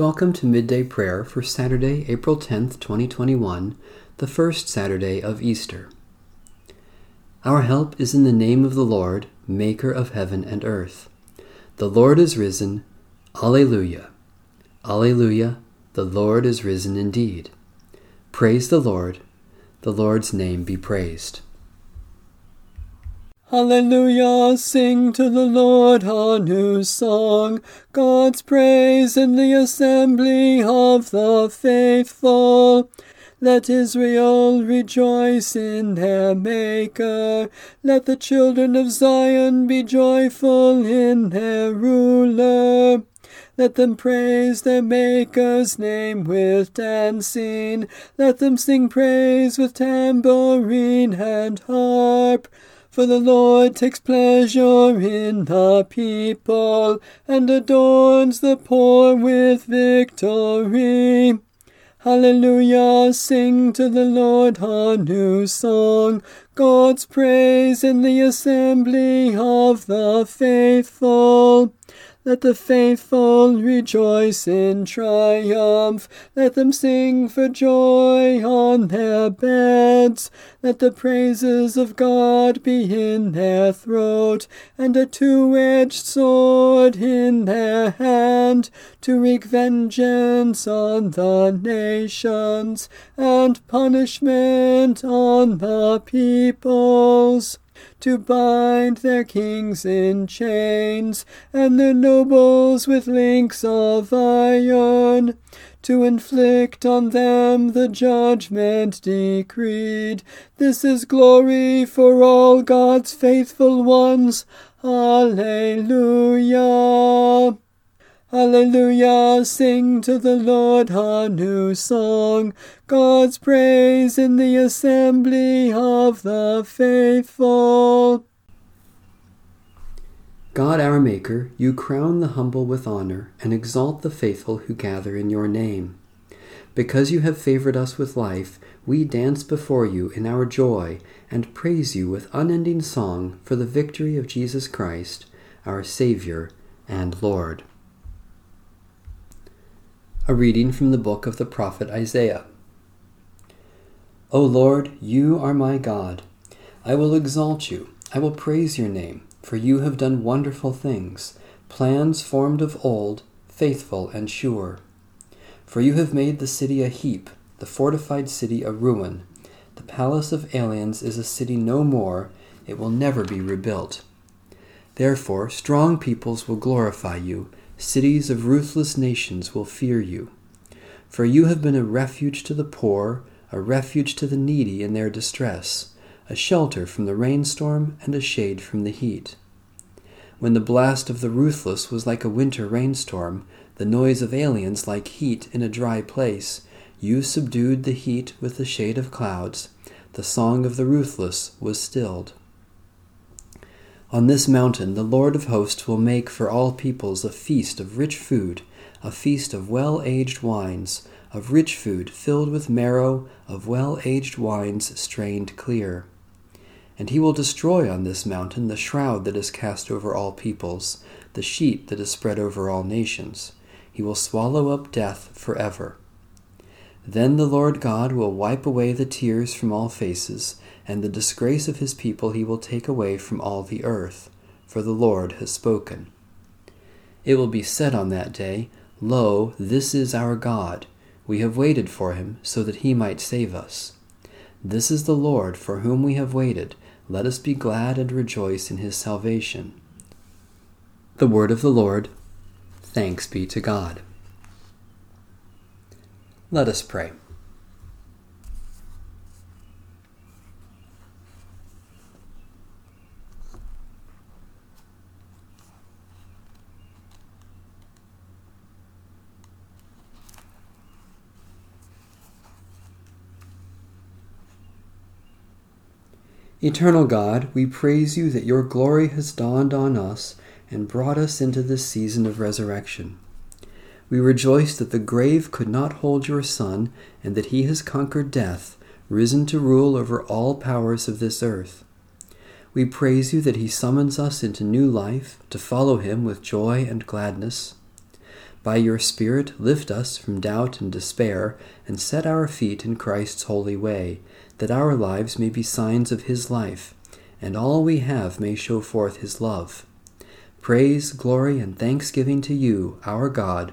Welcome to Midday Prayer for Saturday, April 10th, 2021, the first Saturday of Easter. Our help is in the name of the Lord, Maker of heaven and earth. The Lord is risen. Alleluia. Alleluia. The Lord is risen indeed. Praise the Lord. The Lord's name be praised. Hallelujah, sing to the Lord a new song, God's praise in the assembly of the faithful. Let Israel rejoice in their Maker. Let the children of Zion be joyful in their ruler. Let them praise their Maker's name with dancing. Let them sing praise with tambourine and harp. For the Lord takes pleasure in the people and adorns the poor with victory. Hallelujah, sing to the Lord a new song, God's praise in the assembly of the faithful. Let the faithful rejoice in triumph. Let them sing for joy on their beds. Let the praises of God be in their throat, and a two edged sword in their hand, to wreak vengeance on the nations, and punishment on the peoples to bind their kings in chains, and their nobles with links of iron, to inflict on them the judgment decreed. This is glory for all God's faithful ones. Alleluia. Alleluia, sing to the Lord a new song, God's praise in the assembly of the faithful. God our Maker, you crown the humble with honor and exalt the faithful who gather in your name. Because you have favored us with life, we dance before you in our joy and praise you with unending song for the victory of Jesus Christ, our Savior and Lord. A reading from the book of the prophet Isaiah. O Lord, you are my God. I will exalt you. I will praise your name, for you have done wonderful things, plans formed of old, faithful and sure. For you have made the city a heap, the fortified city a ruin. The palace of aliens is a city no more, it will never be rebuilt. Therefore, strong peoples will glorify you Cities of ruthless nations will fear you. For you have been a refuge to the poor, a refuge to the needy in their distress, a shelter from the rainstorm and a shade from the heat. When the blast of the ruthless was like a winter rainstorm, the noise of aliens like heat in a dry place, you subdued the heat with the shade of clouds. The song of the ruthless was stilled. On this mountain the Lord of hosts will make for all peoples a feast of rich food, a feast of well aged wines, of rich food filled with marrow, of well aged wines strained clear. And he will destroy on this mountain the shroud that is cast over all peoples, the sheet that is spread over all nations. He will swallow up death forever. Then the Lord God will wipe away the tears from all faces, and the disgrace of his people he will take away from all the earth, for the Lord has spoken. It will be said on that day, Lo, this is our God. We have waited for him, so that he might save us. This is the Lord, for whom we have waited. Let us be glad and rejoice in his salvation. The word of the Lord. Thanks be to God. Let us pray. Eternal God, we praise you that your glory has dawned on us and brought us into this season of resurrection. We rejoice that the grave could not hold your Son, and that he has conquered death, risen to rule over all powers of this earth. We praise you that he summons us into new life, to follow him with joy and gladness. By your Spirit, lift us from doubt and despair, and set our feet in Christ's holy way, that our lives may be signs of his life, and all we have may show forth his love. Praise, glory, and thanksgiving to you, our God,